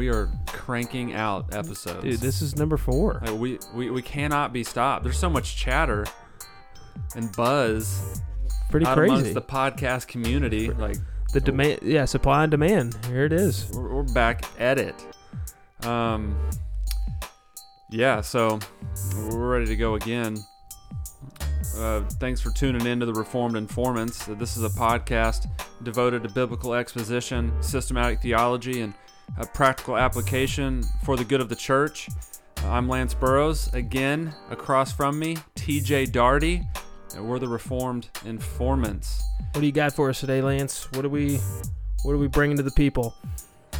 we are cranking out episodes. Dude, this is number four. Like, we, we we cannot be stopped. There's so much chatter and buzz Pretty crazy. amongst the podcast community. Like the demand, yeah, supply and demand. Here it is. we're, we're back at it. Um, yeah, so we're ready to go again. Uh, thanks for tuning in to the Reformed Informants. This is a podcast devoted to biblical exposition, systematic theology, and a practical application for the good of the church. I'm Lance Burrows. Again, across from me, TJ Darty. And we're the Reformed Informants. What do you got for us today, Lance? What are we, what are we bringing to the people?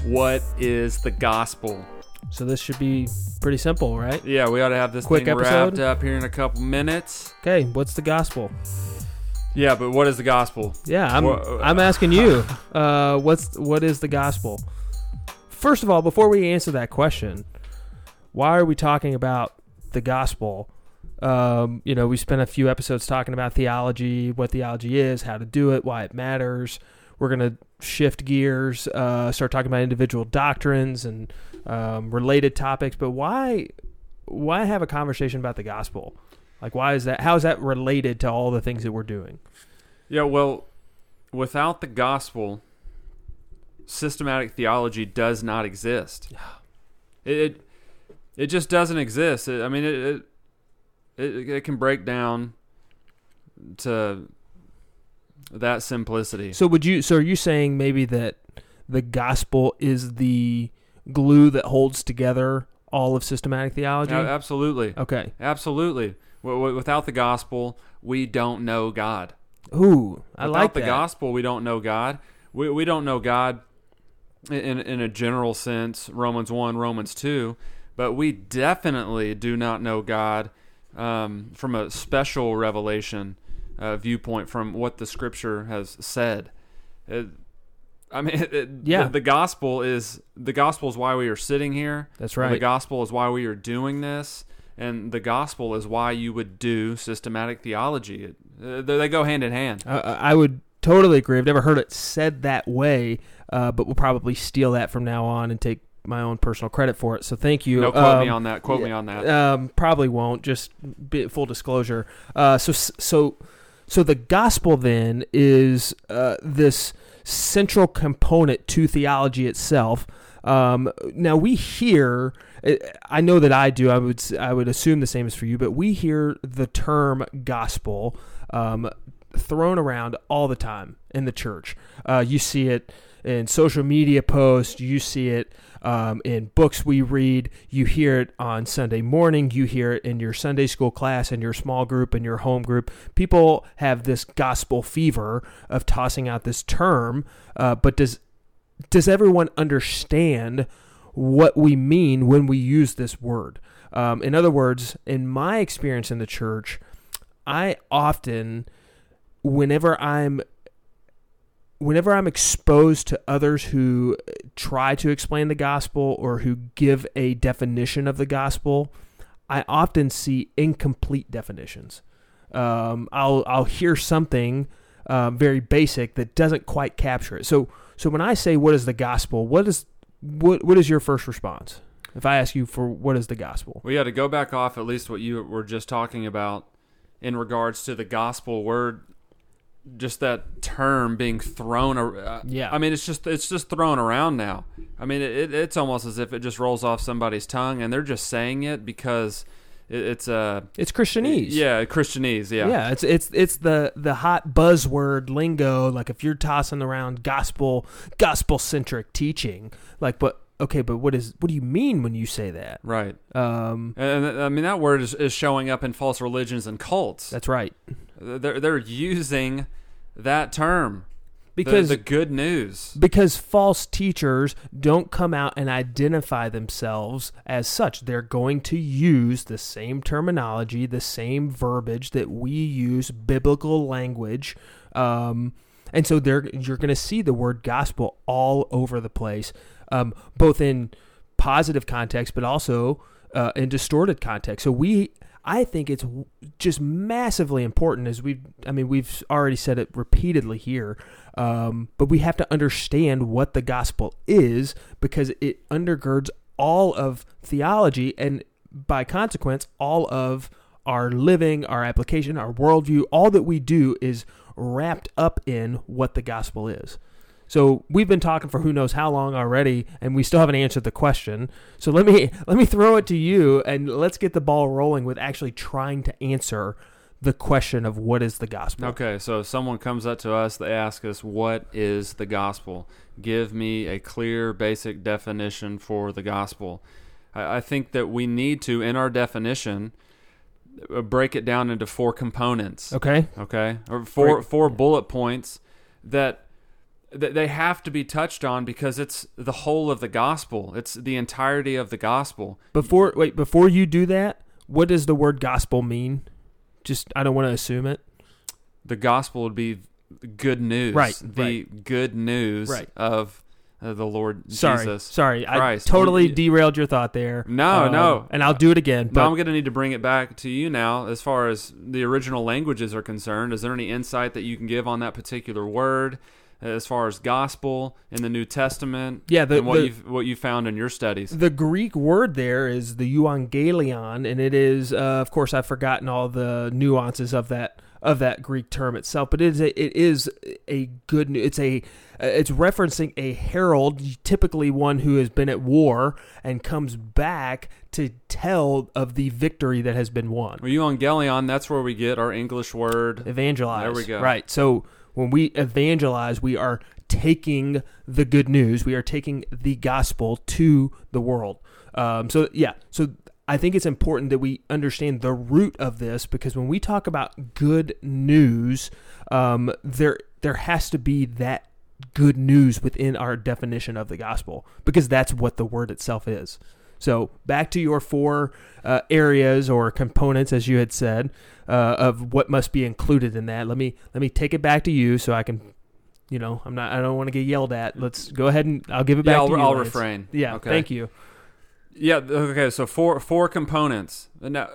What is the gospel? So this should be pretty simple, right? Yeah, we ought to have this Quick thing episode? wrapped up here in a couple minutes. Okay, what's the gospel? Yeah, but what is the gospel? Yeah, I'm Wha- I'm asking you. Uh, what's what is the gospel? First of all, before we answer that question, why are we talking about the gospel? Um, you know, we spent a few episodes talking about theology, what theology is, how to do it, why it matters. We're gonna shift gears, uh, start talking about individual doctrines and um, related topics. But why why have a conversation about the gospel? Like, why is that? How is that related to all the things that we're doing? Yeah, well, without the gospel, systematic theology does not exist. It it, it just doesn't exist. It, I mean, it, it it it can break down to that simplicity. So would you? So are you saying maybe that the gospel is the glue that holds together all of systematic theology? Absolutely, okay. absolutely. W- w- without the gospel, we don't know God. Ooh, I Without like the gospel, we don't know God. We, we don't know God in, in a general sense, Romans 1, Romans 2, but we definitely do not know God um, from a special revelation uh, viewpoint from what the scripture has said. It, I mean, it, Yeah. the, the gospel is the gospel is why we are sitting here. That's right. The gospel is why we are doing this, and the gospel is why you would do systematic theology. It, uh, they they go hand in hand. Uh, I would totally agree. I've never heard it said that way, uh, but we'll probably steal that from now on and take my own personal credit for it. So thank you. No, quote me Um, on that. Quote me on that. Um, probably won't. Just be, full disclosure. Uh, so so so the gospel then is uh, this central component to theology itself. Um, now we hear. I know that I do. I would I would assume the same is for you, but we hear the term gospel um, thrown around all the time in the church. Uh, you see it in social media posts. You see it um, in books we read. You hear it on Sunday morning. You hear it in your Sunday school class, in your small group, in your home group. People have this gospel fever of tossing out this term, uh, but does does everyone understand what we mean when we use this word? Um, in other words, in my experience in the church, I often, whenever I'm whenever I'm exposed to others who try to explain the gospel or who give a definition of the gospel, I often see incomplete definitions. Um, I'll I'll hear something uh, very basic that doesn't quite capture it. So so when I say what is the gospel, what is what what is your first response? If I ask you for what is the gospel? We got to go back off at least what you were just talking about in regards to the gospel word. Just that term being thrown. Uh, Yeah. I mean, it's just it's just thrown around now. I mean, it, it's almost as if it just rolls off somebody's tongue, and they're just saying it because it, it's a It's Christianese. yeah Christianese. Yeah. Yeah, it's it's it's the the hot buzzword lingo. Like if you're tossing around gospel gospel centric teaching, like but okay, but what is what do you mean when you say that? Right. Um, And I mean that word is, is showing up in false religions and cults. that's right. They're they're using that term the- Because the, good news. because false teachers don't come out and identify themselves as such. They're going to use the same terminology, the same verbiage that we use, biblical language. Um, and so they're, you're going to see the word gospel all over the place, um, both in positive context, but also uh, in distorted context. So we, I think it's just massively important as we've, I mean we've already said it repeatedly here um, but we have to understand what the gospel is because it undergirds all of theology and by consequence all of our living our application our worldview. All that we do is wrapped up in what the gospel is so we've been talking for who knows how long already, and we still haven't answered the question. So let me let me throw it to you, and let's get the ball rolling with actually trying to answer the question of what is the gospel. Okay, so if someone comes up to us, they ask us, "What is the gospel?" Give me a clear, basic definition for the gospel. I, I think that we need to, in our definition, uh, break it down into four components. Okay. Okay, or four four bullet points that they have to be touched on because it's the whole of the gospel. It's the entirety of the gospel. Before wait, before you do that, what does the word gospel mean? Just I don't want to assume it. The gospel would be good news, Right, The good news Right. of uh, the Lord Sorry, Jesus. sorry, Christ. I totally We- derailed your thought there. No, Um, no. and I'll do it again. But But I'm going to need to bring it back to you now as far as the original languages are concerned. Is there any insight that you can give on that particular word as far as gospel in the New Testament? Yeah, the- and what you've what you found in your studies. The Greek word there is the euangelion, and it is, uh, of course, I've forgotten all the nuances of that of that Greek term itself, but it is a, it is a good. It's a it's referencing a herald, typically one who has been at war and comes back to tell of the victory that has been won. Well, Evangelion, that's where we get our English word. Evangelize. There we go. Right. So when we evangelize, we are taking the good news. We are taking the gospel to the world. Um, so yeah. So I think it's important that we understand the root of this because when we talk about good news, um, there there has to be that good news within our definition of the gospel because that's what the word itself is. So back to your four uh, areas or components, as you had said, uh, of what must be included in that. Let me let me take it back to you so I can, you know, I'm not I don't want to get yelled at. Let's go ahead and I'll give it back Yeah, I'll, to you. I'll Lance. refrain. Yeah, Okay. thank you. Yeah. Okay. So four four components. Now,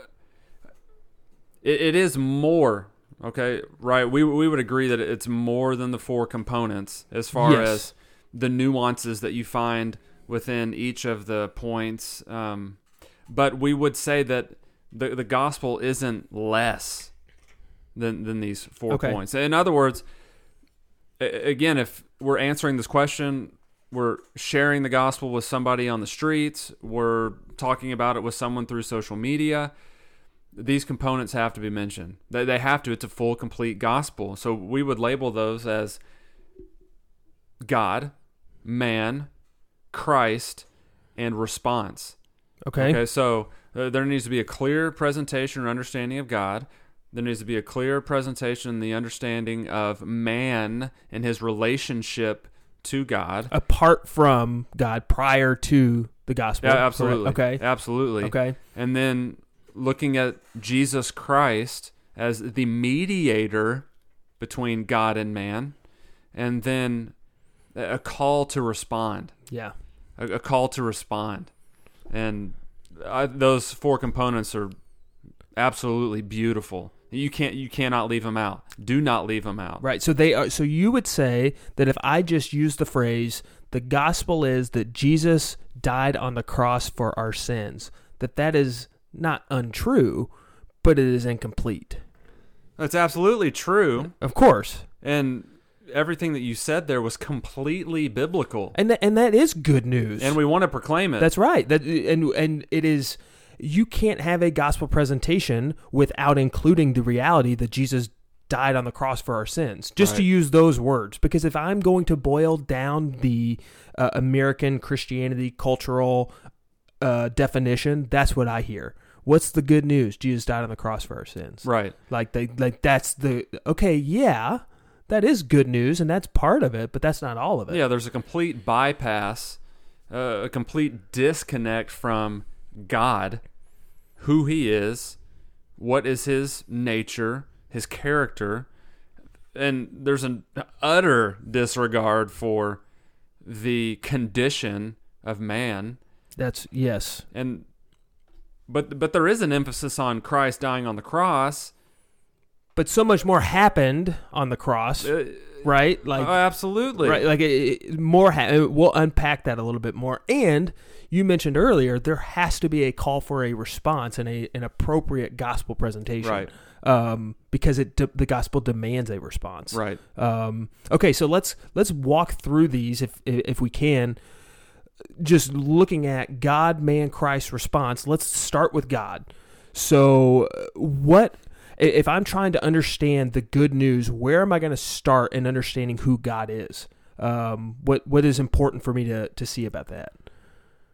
it, it is more. Okay. Right. We we would agree that it's more than the four components as far Yes. as the nuances that you find within each of the points. Um, but we would say that the the gospel isn't less than than these four Okay. points. In other words, again, if we're answering this question, we're sharing the gospel with somebody on the streets, we're talking about it with someone through social media. These components have to be mentioned. They, they have to. It's a full, complete gospel. So we would label those as God, man, Christ, and response. Okay. Okay, so uh, there needs to be a clear presentation or understanding of God. There needs to be a clear presentation and the understanding of man and his relationship to God. Apart from God, prior to the gospel. Yeah, absolutely. Okay. Absolutely. Okay. And then looking at Jesus Christ as the mediator between God and man, and then a call to respond. Yeah. A, a call to respond, and I, those four components are absolutely beautiful. You can't, you cannot leave them out. Do not leave them out. Right. So they are. So you would say that if I just use the phrase, "The gospel is that Jesus died on the cross for our sins," that that is not untrue, but it is incomplete. That's absolutely true, Of course, and everything that you said there was completely biblical, and that, and that is good news. and we want to proclaim it. That's right. That and and it is. You can't have a gospel presentation without including the reality that Jesus died on the cross for our sins. Just to use those words, because if I'm going to boil down the uh, American Christianity cultural uh, definition, that's what I hear. What's the good news? Jesus died on the cross for our sins. right. Like they like that's the okay. Yeah, that is good news, and that's part of it, but that's not all of it. Yeah, there's a complete bypass, uh, a complete disconnect from God, who He is, what is His nature, His character, and there's an utter disregard for the condition of man. That's yes. And but but there is an emphasis on Christ dying on the cross. But so much more happened on the cross, Uh, right? Like oh, absolutely. right, like it, it- more. Ha- we'll unpack that a little bit more. And you mentioned earlier there has to be a call for a response and a an appropriate gospel presentation, Right. Um, because it de- the gospel demands a response, Right. Um, okay, so let's let's walk through these if if we can. Just looking at God, man, Christ response. Let's start with God. So, uh, what if I'm trying to understand the good news? Where am I going to start in understanding who God is? Um, what what is important for me to to see about that?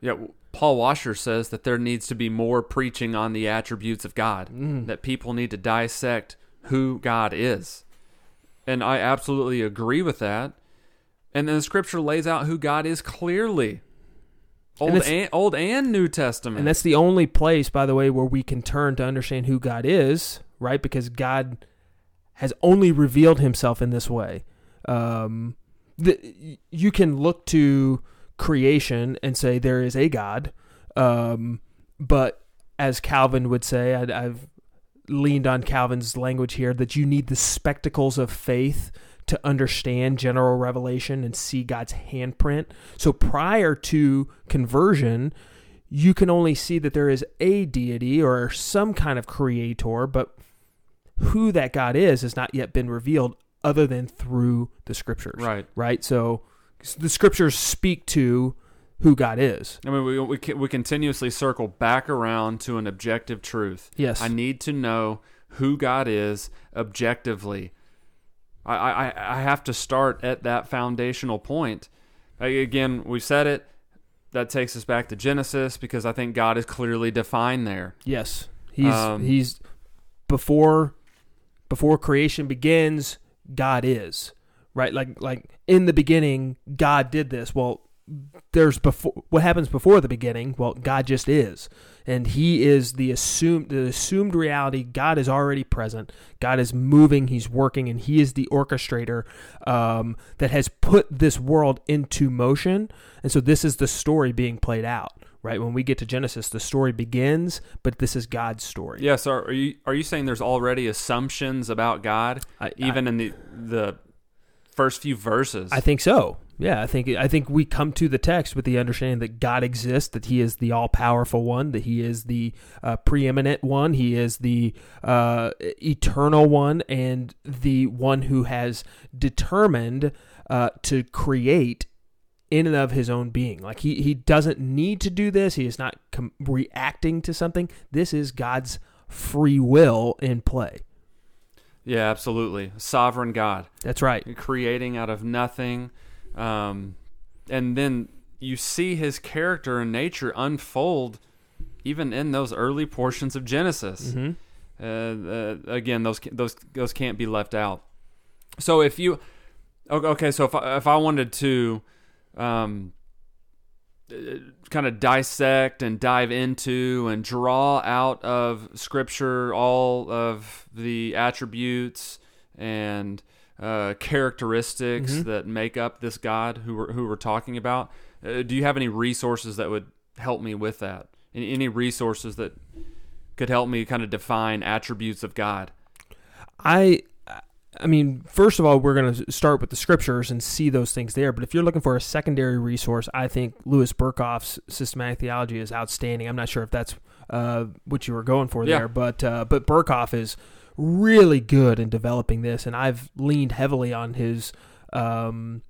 Yeah, Paul Washer says that there needs to be more preaching on the attributes of God, Mm. that people need to dissect who God is. And I absolutely agree with that. And then the scripture lays out who God is clearly. Old it's- and, Old and New Testament. And that's the only place, by the way, where we can turn to understand who God is, right? Because God has only revealed Himself in this way. Um, the, you can look to creation and say there is a God, um, but as Calvin would say, I, I've leaned on Calvin's language here that you need the spectacles of faith to understand general revelation and see God's handprint. So prior to conversion, you can only see that there is a deity or some kind of creator, but who that God is has not yet been revealed other than through the scriptures. right. Right? So the scriptures speak to who God is. I mean, we, we, we continuously circle back around to an objective truth. Yes. I need to know who God is objectively. I, I, I have to start at that foundational point. Again, we said it. That takes us back to Genesis because I think God is clearly defined there. Yes, he's Um, he's before before creation begins. God is right. Like like in the beginning, God did this. Well, there's before what happens before the beginning. Well, God just is, and He is the assumed the assumed reality. God is already present. God is moving. He's working, and He is the orchestrator um, that has put this world into motion. And so this is the story being played out. Right when we get to Genesis, the story begins, but this is God's story. Yes, So are you are you saying there's already assumptions about God I- even in the the first few verses? I think so. Yeah, I think I think we come to the text with the understanding that God exists, that He is the all powerful one, that He is the uh, preeminent one, He is the uh, eternal one, and the one who has determined uh, to create in and of His own being. Like He He doesn't need to do this. He is not com- reacting to something. This is God's free will in play. yeah, absolutely. Sovereign God. That's right. creating out of nothing. Um, and then you see his character and nature unfold even in those early portions of Genesis. hmm Uh, uh, again, those those those can't be left out. So if you okay, so if I, if I wanted to um, kind of dissect and dive into and draw out of Scripture all of the attributes and uh, characteristics Mhm. that make up this God who we're, who we're talking about, uh, do you have any resources that would help me with that? Any, any resources that could help me kind of define attributes of God? I I mean, first of all, we're going to start with the scriptures and see those things there. But if you're looking for a secondary resource, I think Louis Berkhof's systematic theology is outstanding. I'm not sure if that's uh, what you were going for Yeah. there, but uh, but Berkhof is really good in developing this, and I've leaned heavily on his um,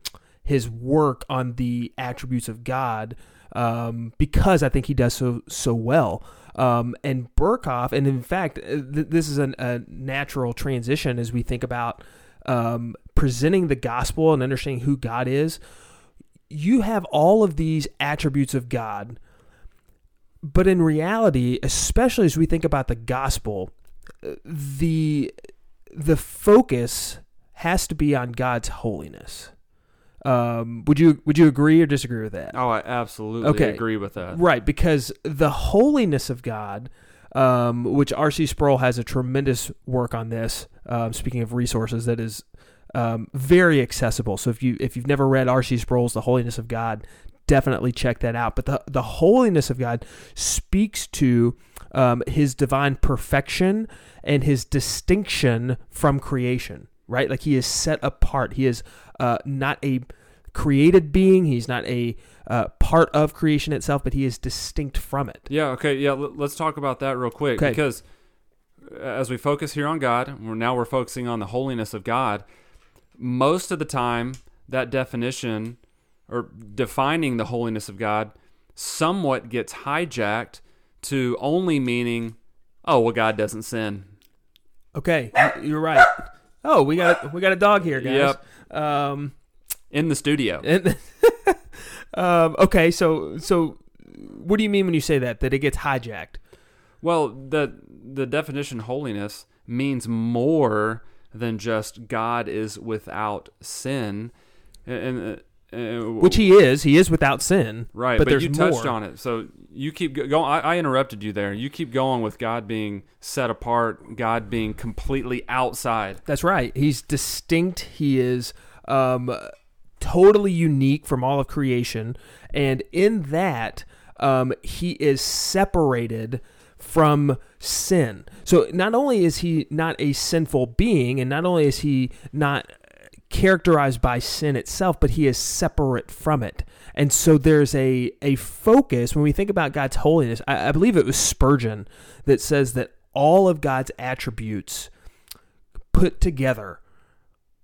his work on the attributes of God um, because I think he does so so well. Um, and Berkhof, and in fact, uh, th- this is an, a natural transition as we think about um, presenting the gospel and understanding who God is. You have all of these attributes of God, but in reality, especially as we think about the gospel, uh, the the focus has to be on God's holiness. Um, would you would you agree or disagree with that? Oh, I absolutely Okay. agree with that. Right, because the holiness of God, um, which R.C. Sproul has a tremendous work on this. Um, speaking of resources, that is um, very accessible. So if you if you've never read R.C. Sproul's The Holiness of God, definitely check that out. But the the holiness of God speaks to um, His divine perfection and His distinction from creation. Right, like He is set apart. He is uh, not a created being. He's not a uh, part of creation itself, but He is distinct from it. Yeah. Okay. Yeah. l- Let's talk about that real quick Okay. because as we focus here on God, we're now we're focusing on the holiness of God. Most of the time, that definition or defining the holiness of God somewhat gets hijacked to only meaning, oh well, God doesn't sin. Okay, you're right. Oh, we got we got a dog here, guys. Yep. Um, In the studio. and, um, okay, so so what do you mean when you say that that it gets hijacked? Well, the the definition holiness means more than just God is without sin, and, and uh, Which he is. He is without sin. right. but But, there's you touched more. on it, so you keep go- going. I, I interrupted you there. You keep going with God being set apart, God being completely outside. That's right. He's distinct. He is um, totally unique from all of creation, and in that, um, he is separated from sin. So not only is he not a sinful being, and not only is he not characterized by sin itself, but he is separate from it. And so there's a, a focus when we think about God's holiness. I, I believe it was Spurgeon that says that all of God's attributes put together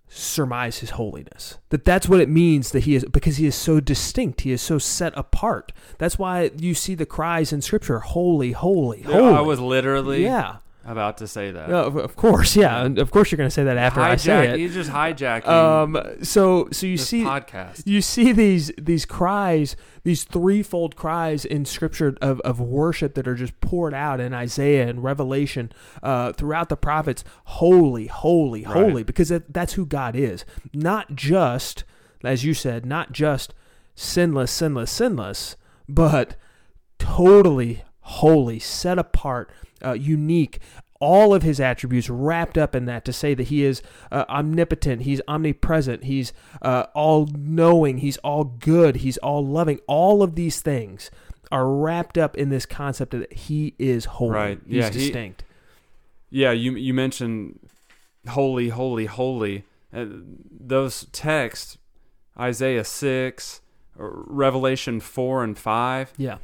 surmise his holiness that that's what it means that he is because he is so distinct he is so set apart that's why you see the cries in scripture holy holy holy I was literally yeah about to say that. Yeah, of, of course yeah and of course you're going to say that after i say Hijack, it He's just hijacking um so so you see podcast. you see these these cries, these threefold cries in Scripture of, of worship that are just poured out in Isaiah and Revelation uh, throughout the prophets. Holy, holy, Right. holy, because that, that's who God is. Not just, as you said, not just sinless, sinless, sinless, but totally holy, set apart, uh, unique. All of his attributes wrapped up in that to say that he is uh, omnipotent, he's omnipresent, he's uh, all knowing, he's all good, he's all loving. All of these things are wrapped up in this concept that he is holy. Right. He's Yeah, he- distinct. Yeah, you you mentioned holy, holy, holy. Uh, those texts, Isaiah six, Revelation four and five. yeah,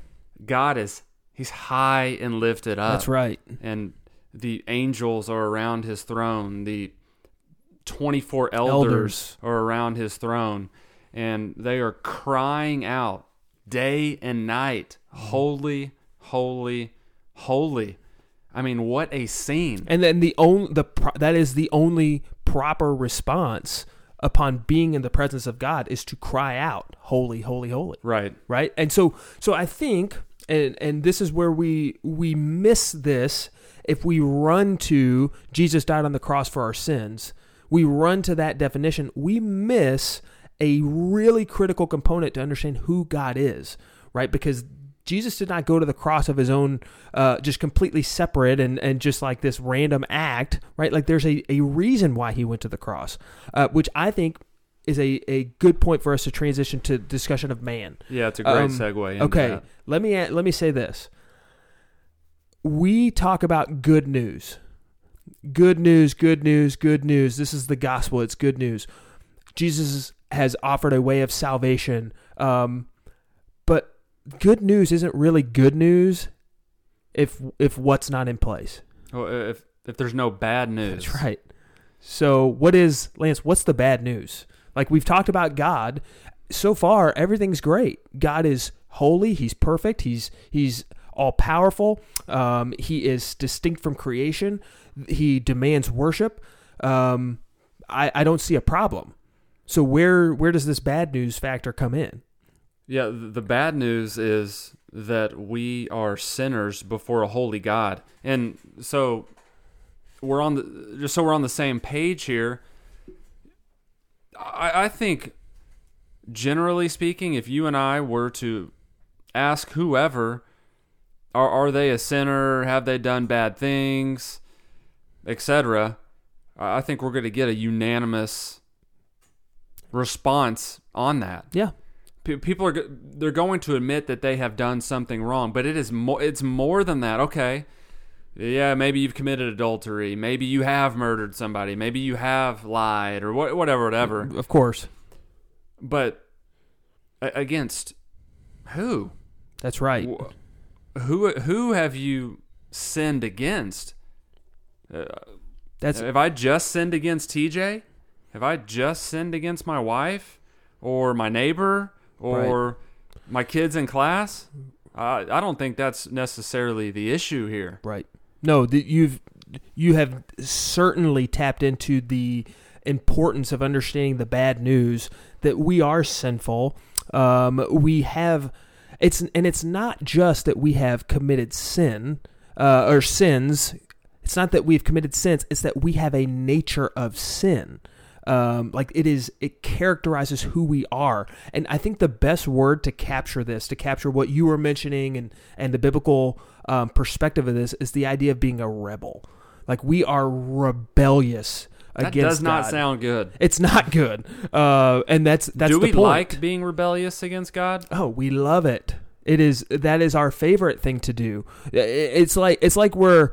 God is He's high and lifted up. that's right. And the angels are around His throne. The twenty four elders, Elders. are around His throne, and they are crying out day and night, holy, holy, holy. I mean, what a scene! And then the only the that is the only proper response upon being in the presence of God is to cry out, "Holy, holy, holy!" Right. Right? And so, so I think, and and this is where we we miss this if we run to Jesus died on the cross for our sins. We run to that definition. We miss a really critical component to understand who God is, right? Because Jesus did not go to the cross of his own, uh, just completely separate and, and just like this random act, right? Like there's a, a reason why he went to the cross, uh, which I think is a, a good point for us to transition to discussion of man. Yeah, it's a great Um, segue. Okay, that. let me let me say this. We talk about good news. Good news, good news, good news. This is the gospel. It's good news. Jesus has offered a way of salvation. Um, but good news isn't really good news if if what's not in place. Well, if if there's no bad news, That's right. So, what is Lance? What's the bad news? Like we've talked about God. So far, everything's great. God is holy. He's perfect. He's he's all powerful. Um, he is distinct from creation. He demands worship. Um, I I don't see a problem. So where where does this bad news factor come in? Yeah, the bad news is that we are sinners before a holy God, and so we're on the just so we're on the same page here. I, I think, generally speaking, if you and I were to ask whoever, are are they a sinner? Have they done bad things, etc. I think we're going to get a unanimous response on that Yeah. P- people are they're going to admit that they have done something wrong, but it is more it's more than that. Okay. Yeah, maybe you've committed adultery. Maybe you have murdered somebody. Maybe you have lied or what, whatever, whatever. Of course. But a- against who? That's right. Wh- Who who have you sinned against? Uh, That's have I just sinned against TJ? Have I just sinned against my wife or my neighbor or my kids in class? Uh, I don't think that's necessarily the issue here. Right. No, the, you've you have certainly tapped into the importance of understanding the bad news that we are sinful. Um, we have it's and it's not just that we have committed sin uh, or sins. It's not that we've committed sins. It's that we have a nature of sin. Um, like it is, it characterizes who we are, and I think the best word to capture this, to capture what you were mentioning, and and the biblical um, perspective of this, is the idea of being a rebel. Like we are rebellious That against does not God. sound good. It's not good, uh, and that's that's Do the we point. like being rebellious against God? Oh, we love it. It is that is our favorite thing to do. It's like it's like we're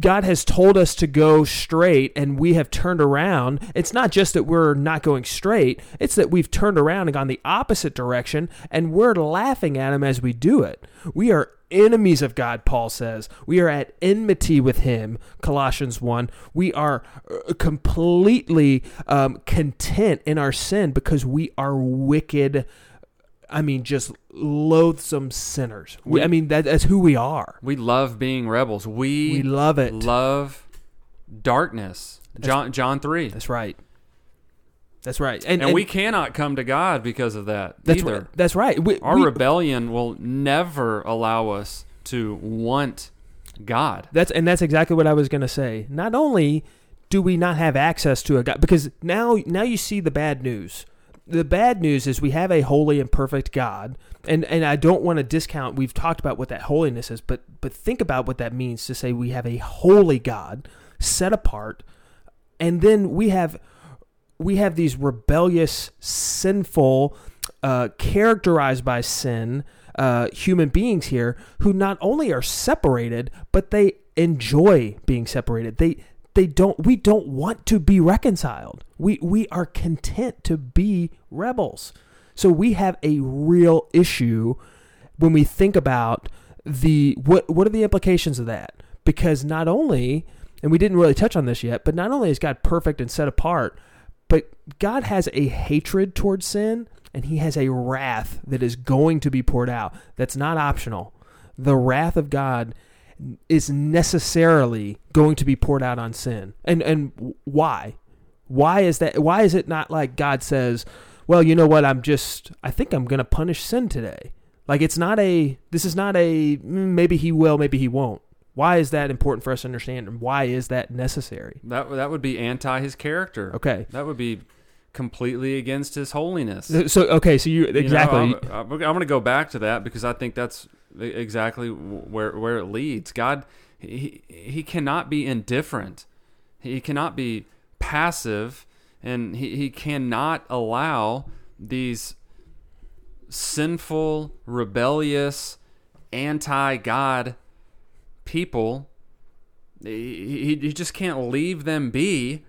God has told us to go straight and we have turned around. It's not just that we're not going straight, it's that we've turned around and gone the opposite direction and we're laughing at him as we do it. We are enemies of God, Paul says. We are at enmity with him, Colossians 1. We are uh, completely um, content in our sin because we are wicked I mean, just loathsome sinners. We, I mean, that, that's who we are. We love being rebels. We, We love it. love darkness. John John 3. That's right. That's right. And, And, we cannot come to God because of that that's either. right. That's right. We, Our we- rebellion will never allow us to want God. That's and that's exactly what I was going to say. Not only do we not have access to a God, because now now you see the bad news. The bad news is we have a holy and perfect God, and and I don't want to discount. We've talked about what that holiness is, but but think about what that means to say we have a holy God set apart, and then we have we have these rebellious, sinful, uh, characterized by sin uh, human beings here who not only are separated, but they enjoy being separated. They they don't. We don't want to be reconciled. We we are content to be rebels. So we have a real issue when we think about the what what are the implications of that? Because not only and we didn't really touch on this yet, but not only is God perfect and set apart, but God has a hatred towards sin and he has a wrath that is going to be poured out. That's not optional. The wrath of God is necessarily going to be poured out on sin. And and why? Why is that why is it not like God says, "Well, you know what? I'm just I think I'm going to punish sin today." Like it's not a this is not a mm, maybe he will, maybe he won't. Why is that important for us to understand and why is that necessary? That that would be anti his character. Okay. That would be completely against his holiness. Uh, so okay, so you You know, exactly I'm, I'm going to go back to that because I think that's exactly where where it leads. God, he he cannot be indifferent. He cannot be passive, and he, he cannot allow these sinful, rebellious, anti-God people. He, he, just can't leave them be.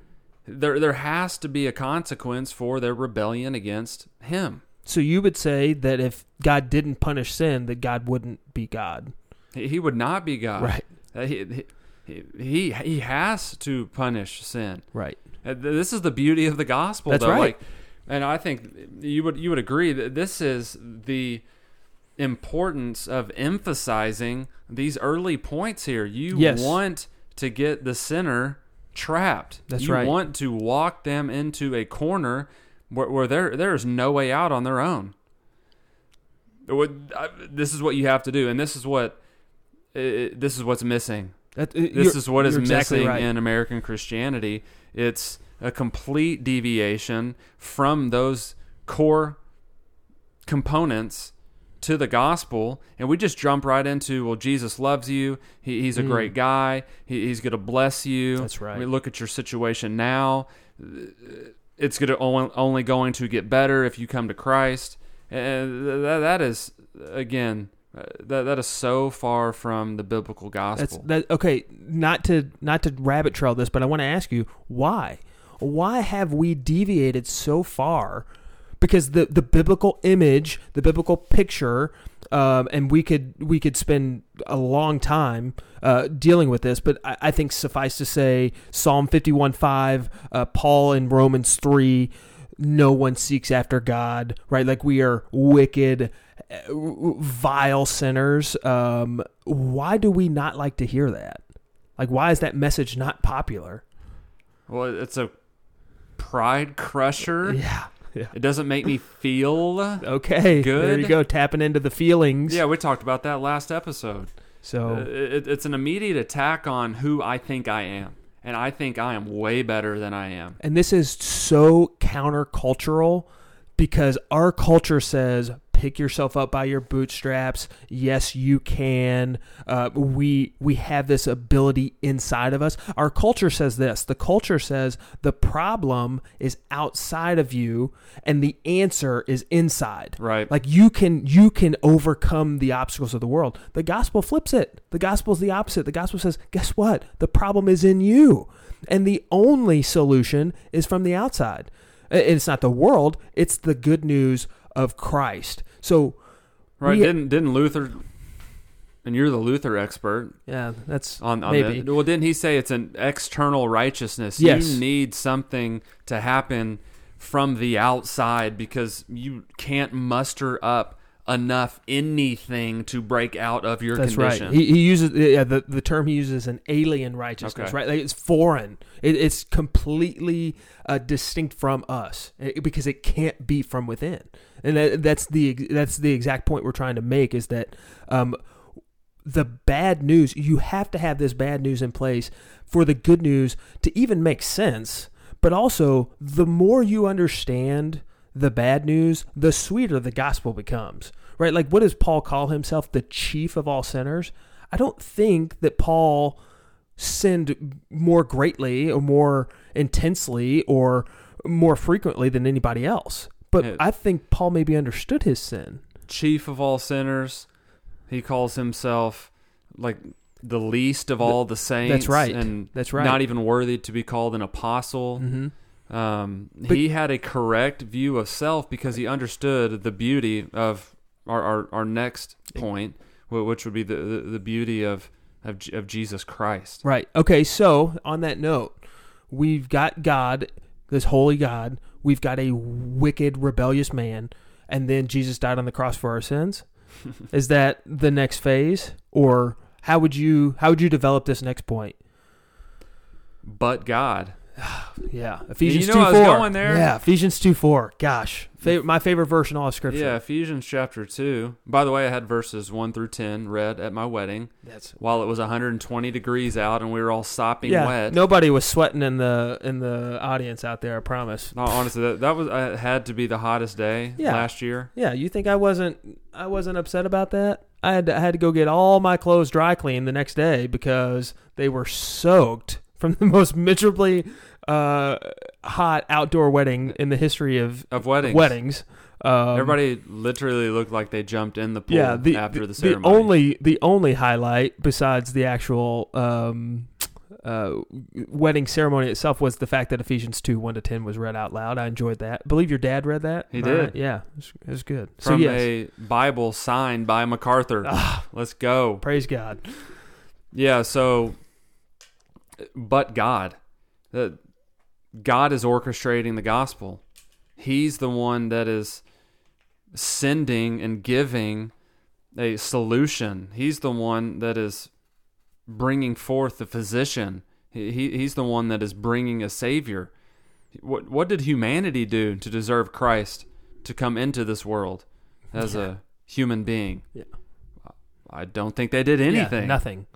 There there has to be a consequence for their rebellion against him. So you would say that if God didn't punish sin, that God wouldn't be God, He, he would not be God. right? Uh, He, he, he, he has to punish sin. Right. Uh, This is the beauty of the gospel, That's though. right. Like, and I think you would you would agree that this is the importance of emphasizing these early points here. You Yes. want to get the sinner trapped. That's you right. want to walk them into a corner where, where there there is no way out on their own. Would- I- This is what you have to do, and this is what uh, this is what's missing. That, This is what is exactly missing right. in American Christianity. It's a complete deviation from those core components to the gospel, and we just jump right into, well, Jesus loves you. He, he's a Mm. great guy. He, he's going to bless you. That's right. We look at your situation now. It's going to only, only going to get better if you come to Christ. and that that is again uh, that that is so far from the biblical gospel. that okay, not to not to rabbit trail this, but I want to ask you why? Why have we deviated so far? Because the the biblical image, the biblical picture, um, and we could we could spend a long time uh, dealing with this, but I, I think suffice to say, Psalm fifty one five, uh, Paul in Romans three, no one seeks after God, right? Like we are wicked, uh, vile sinners. Um, why do we not like to hear that? Like, why is that message not popular? well, it's a pride crusher. Yeah. Yeah. It doesn't make me feel. Okay. Good. There you go. Tapping into the feelings. Yeah, we talked about that last episode. So Uh, it, it's an immediate attack on who I think I am, and I think I am way better than I am. And this is so countercultural because our culture says pick yourself up by your bootstraps. Yes, you can. Uh, we we have this ability inside of us. Our culture says this. The culture says the problem is outside of you, and the answer is inside. Right. Like you can you can overcome the obstacles of the world. The gospel flips it. The gospel is the opposite. The gospel says, guess what? The problem is in you. And the only solution is from the outside. It's not the world, it's the good news of Christ. So Right? we- didn't didn't Luther? And you're the Luther expert yeah, that's on, on maybe. that. Well, didn't he say it's an external righteousness? Yes. You need something to happen from the outside because you can't muster up enough anything to break out of your That's condition. right. He, he uses yeah, the the term he uses is an alien righteousness, Okay. right? Like it's foreign. It, it's completely uh, distinct from us eh, because it can't be from within. And that, that's the that's the exact point we're trying to make is that um, the bad news you have to have this bad news in place for the good news to even make sense. But also, the more you understand the bad news, the sweeter the gospel becomes. Right? Like, what does Paul call himself? The chief of all sinners? I don't think that Paul sinned more greatly or more intensely or more frequently than anybody else. But Yeah. I think Paul maybe understood his sin. Chief of all sinners, he calls himself like the least of all the saints. That's right. and That's right. not even worthy to be called an apostle. hmm Um, But- he had a correct view of self because he understood the beauty of our, our, our next point, which would be the, the, the beauty of, of, of Jesus Christ. Right. Okay. So on that note, we've got God, this holy God. We've got a wicked, rebellious man, and then Jesus died on the cross for our sins. Is that the next phase, or how would you how would you develop this next point? But God. Yeah, Ephesians know two I was four. going there. Yeah, Ephesians two four. Gosh, Fav- my favorite verse in all of Scripture. Yeah, Ephesians chapter 2. By the way, I had verses 1 through 10 read at my wedding that's while it was 120 degrees out and we were all sopping yeah. wet. Nobody was sweating in the in the audience out there. I promise. No, honestly, that, that was uh, had to be the hottest day Yeah. last year. Yeah, you think I wasn't I wasn't upset about that? I had to, I had to go get all my clothes dry cleaned the next day because they were soaked from the most miserably uh, hot outdoor wedding in the history of Of weddings. weddings. Um, Everybody literally looked like they jumped in the pool yeah, the, after the, the, ceremony. only the only highlight besides the actual um, uh, wedding ceremony itself was the fact that Ephesians two one to ten was read out loud. I enjoyed that. I believe your dad read that. He did. right? Yeah, it was, it was good. so yes, a Bible signed by MacArthur. Ah. Let's go. praise God. Yeah, so but God. God is orchestrating the gospel. He's the one that is sending and giving a solution. He's the one that is bringing forth the physician. He, he, he's the one that is bringing a savior. What what did humanity do to deserve Christ to come into this world as Yeah. a human being? Yeah. I don't think they did Yeah, anything. nothing.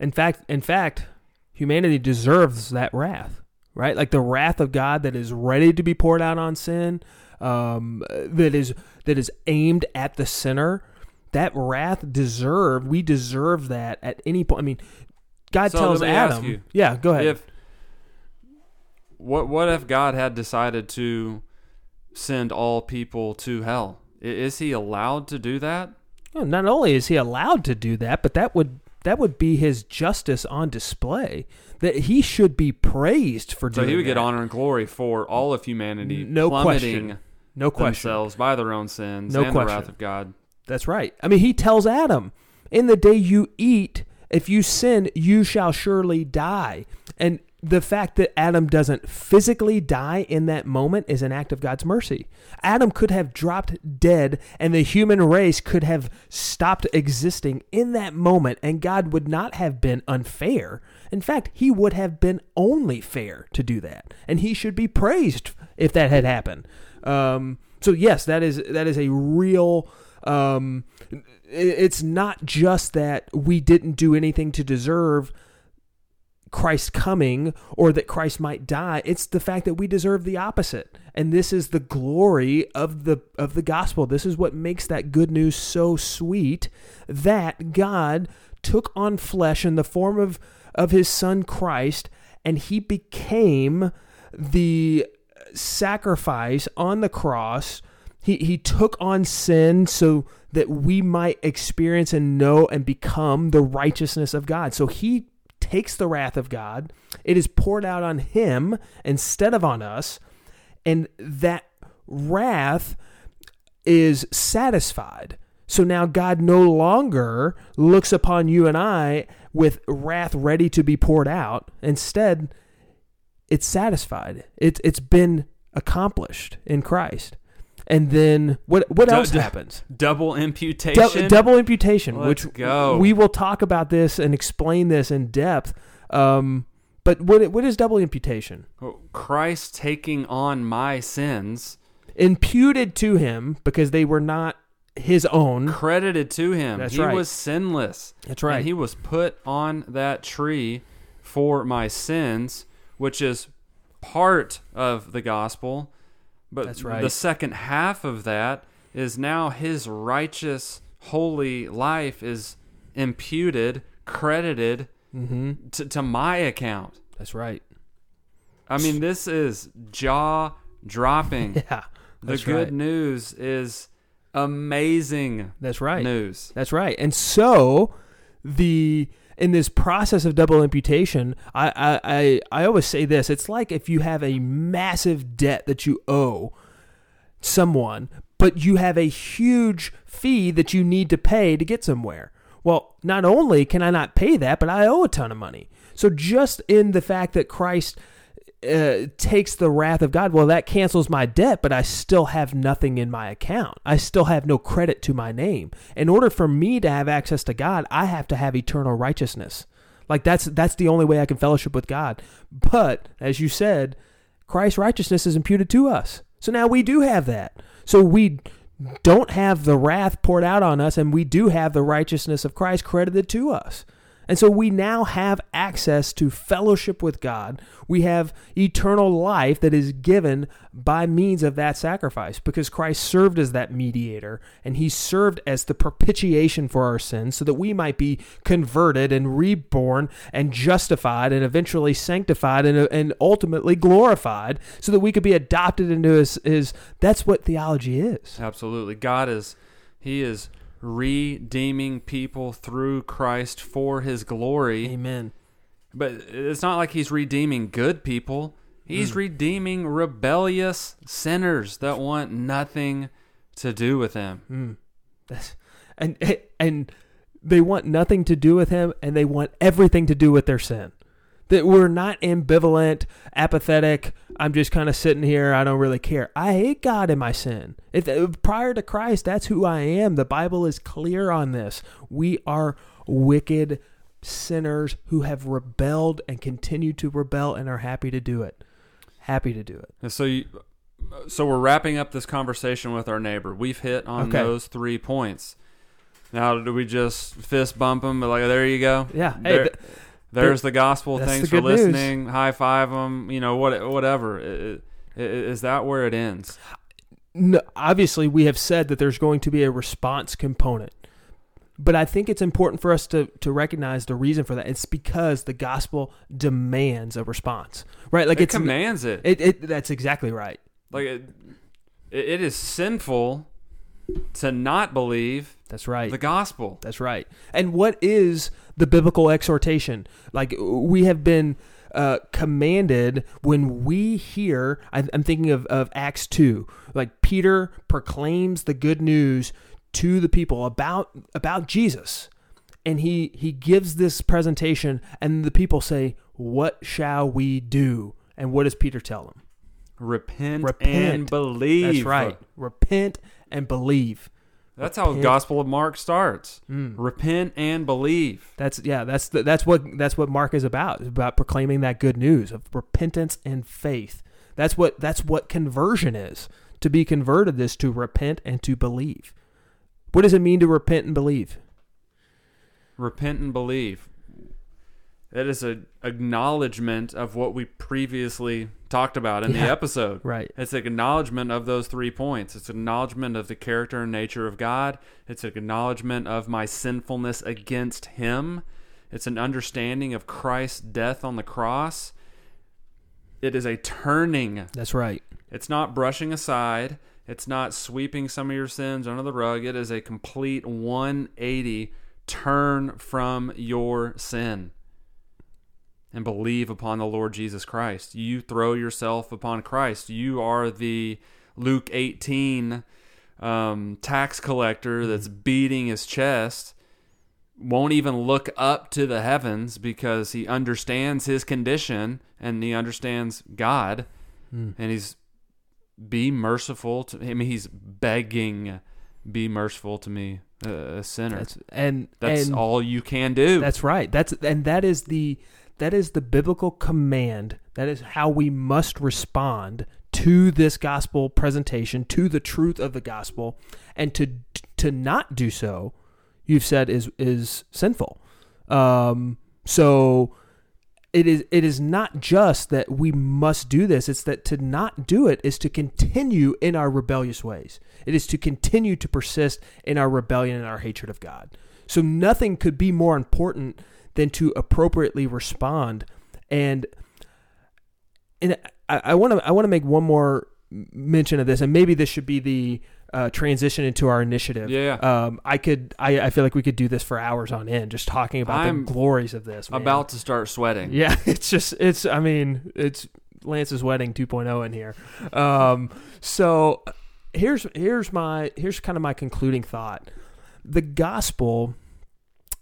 In fact, in fact, humanity deserves that wrath, right? Like the wrath of God that is ready to be poured out on sin, um, that is that is aimed at the sinner. That wrath deserved. We deserve that at any point. I mean, God So tells let me ask Adam. you, yeah, go ahead. if what what if God had decided to send all people to hell. Is he allowed to do that? Well, not only is he allowed to do that, but that would that would be his justice on display. That he should be praised for doing. That. So he would get honor and glory for all of humanity No question. No question. themselves by their own sins No and the question. wrath of God. That's right. I mean, he tells Adam, "In the day you eat, if you sin, you shall surely die." And the fact that Adam doesn't physically die in that moment is an act of God's mercy. Adam could have dropped dead and the human race could have stopped existing in that moment and God would not have been unfair. In fact, he would have been only fair to do that. And he should be praised if that had happened. Um, so yes, that is that is a real um, it's not just that we didn't do anything to deserve Christ coming or that Christ might die. It's the fact that we deserve the opposite. And this is the glory of the of the gospel. This is what makes that good news so sweet that God took on flesh in the form of of his son Christ and he became the sacrifice on the cross. He he took on sin so that we might experience and know and become the righteousness of God. So he takes the wrath of God. It is poured out on him instead of on us. And that wrath is satisfied. So now God no longer looks upon you and I with wrath ready to be poured out. Instead, it's satisfied. It's it's been accomplished in Christ. And then what what Du- else du- happens? Double imputation. Dou- double imputation, Let's which go. we will talk about this and explain this in depth. Um, but what what is double imputation? Christ taking on my sins, Imputed to him because they were not his own. credited to him. That's he right. was sinless. That's right. And he was put on that tree for my sins, which is part of the gospel. But That's right. the second half of that is now his righteous, holy life is imputed, credited Mm-hmm. to, to my account. That's right. I mean, this is jaw dropping. Yeah, the good right. news is amazing That's right. news. That's right. And so the in this process of double imputation, I, I, I, I always say this. It's like if you have a massive debt that you owe someone, but you have a huge fee that you need to pay to get somewhere. Well, not only can I not pay that, but I owe a ton of money. So just in the fact that Christ uh, takes the wrath of God, well, that cancels my debt, but I still have nothing in my account. I still have no credit to my name. In order for me to have access to God, I have to have eternal righteousness. Like that's that's the only way I can fellowship with God. But as you said, Christ's righteousness is imputed to us. So now we do have that. So we don't have the wrath poured out on us, and we do have the righteousness of Christ credited to us. And so we now have access to fellowship with God. We have eternal life that is given by means of that sacrifice because Christ served as that mediator and he served as the propitiation for our sins so that we might be converted and reborn and justified and eventually sanctified and, and ultimately glorified so that we could be adopted into his, his that's what theology is. Absolutely. God is he is redeeming people through Christ for his glory. Amen. But it's not like he's redeeming good people. He's Hmm. redeeming rebellious sinners that want nothing to do with him. Mm. And and they want nothing to do with him, and they want everything to do with their sin. That we're not ambivalent, apathetic. I'm just kind of sitting here. I don't really care. I hate God in my sin. If uh, prior to Christ, that's who I am. The Bible is clear on this. We are wicked sinners who have rebelled and continue to rebel and are happy to do it. Happy to do it. And so you, so we're wrapping up this conversation with our neighbor. We've hit on Okay. those three points. Now, do we just fist bump them? Like, there you go. Yeah. Hey, There- th- There's the gospel. that's Thanks the for news. listening. High five them. You know what? Whatever. Is that where it ends? no, obviously we have said that there's going to be a response component but i think it's important for us to, to recognize the reason for that it's because the gospel demands a response right like it commands it. it, it that's exactly right Like It, it is sinful to not believe That's right. the gospel. That's right. And what is the biblical exhortation? Like we have been uh, commanded when we hear. I'm thinking of, of Acts two. Like Peter proclaims the good news to the people about about Jesus, and he he gives this presentation, and the people say, "What shall we do?" And what does Peter tell them? Repent, Repent. and believe. That's right. Repent and believe. That's how the Gospel of Mark starts. Mm. Repent and believe. That's yeah. That's the, that's what that's what Mark is about. It's about proclaiming that good news of repentance and faith. That's what that's what conversion is. To be converted is to repent and to believe. What does it mean to repent and believe? Repent and believe. That is an acknowledgement of what we previously talked about in the episode. Right. It's an acknowledgement of those three points. It's an acknowledgement of the character and nature of God. It's an acknowledgement of my sinfulness against Him. It's an understanding of Christ's death on the cross. It is a turning. That's right. It's not brushing aside. It's not sweeping some of your sins under the rug. It is a complete 180 turn from your sin and believe upon the Lord Jesus Christ. You throw yourself upon Christ. You are the Luke 18 um, tax collector that's beating his chest, won't even look up to the heavens because he understands his condition and he understands God, Mm. and he's be merciful to I mean he's begging be merciful to me a a sinner That's and that's and all you can do That's right. That's and that is the that is the biblical command. That is how we must respond to this gospel presentation, to the truth of the gospel, and to to not do so, you've said is is sinful. Um, so it is it is not just that we must do this it's that to not do it is to continue in our rebellious ways it is to continue to persist in our rebellion and our hatred of god so nothing could be more important than to appropriately respond and and i want to i want to make one more mention of this and maybe this should be the uh, transition into our initiative Yeah. um, I could. I, I feel like we could do this for hours on end, just talking about I'm the glories of this. man. about to start sweating Yeah, it's just it's I mean, it's Lance's wedding 2.0 in here. Um so here's here's my here's kind of my concluding thought. The gospel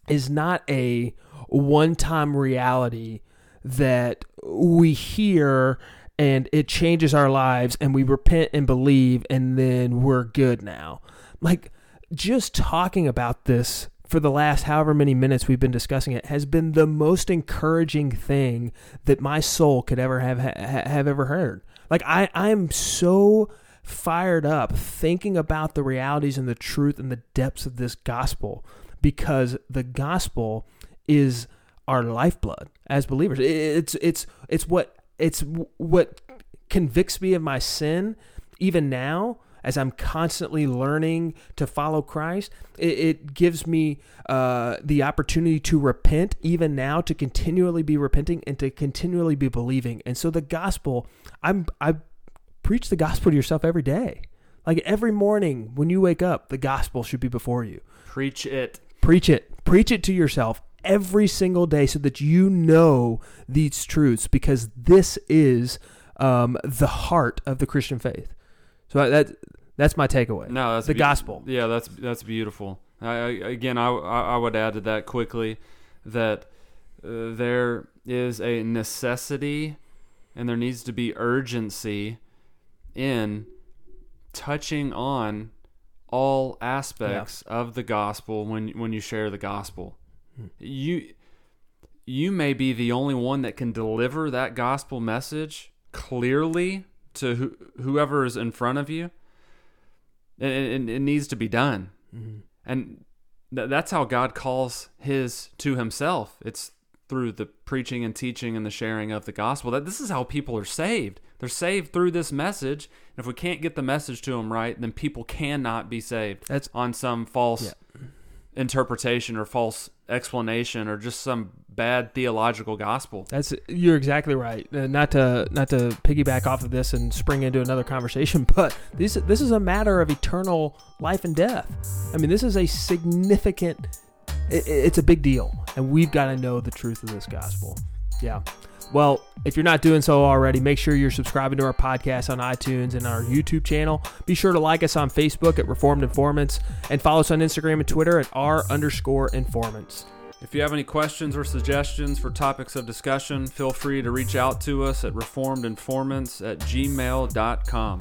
is not a one-time reality that we hear and it changes our lives and we repent and believe and then we're good now. Like just talking about this for the last however many minutes we've been discussing it has been the most encouraging thing that my soul could ever have ha- have ever heard. Like I I'm so fired up thinking about the realities and the truth and the depths of this gospel because the gospel is our lifeblood as believers. It's it's it's what it's what convicts me of my sin even now as I'm constantly learning to follow Christ. It, it gives me uh, the opportunity to repent even now, to continually be repenting and to continually be believing. And so the gospel, I'm I preach the gospel to yourself every day. Like every morning when you wake up, the gospel should be before you. preach it Preach it. Preach it to yourself every single day so that you know these truths because this is um, the heart of the Christian faith. So that that's my takeaway. no that's the be- gospel. yeah that's that's beautiful I, I, again I, I would add to that quickly that uh, there is a necessity and there needs to be urgency in touching on all aspects of the gospel when when you share the gospel. You you may be the only one that can deliver that gospel message clearly to who, whoever is in front of you. And it, it, it needs to be done. Mm-hmm. And th- that's how God calls his to himself. It's through the preaching and teaching and the sharing of the gospel. That this is how people are saved. They're saved through this message. And if we can't get the message to them right, then people cannot be saved That's on some false Yeah. interpretation or false explanation or just some bad theological gospel. That's you're exactly right. Uh, not to not to piggyback off of this and spring into another conversation, but this this is a matter of eternal life and death. I mean, this is a significant. It, it's a big deal, and we've got to know the truth of this gospel. Yeah. Well, if you're not doing so already, make sure you're subscribing to our podcast on iTunes and our YouTube channel. Be sure to like us on Facebook at Reformed Informants and follow us on Instagram and Twitter at r underscore informants. If you have any questions or suggestions for topics of discussion, feel free to reach out to us at reformedinformants at gmail.com.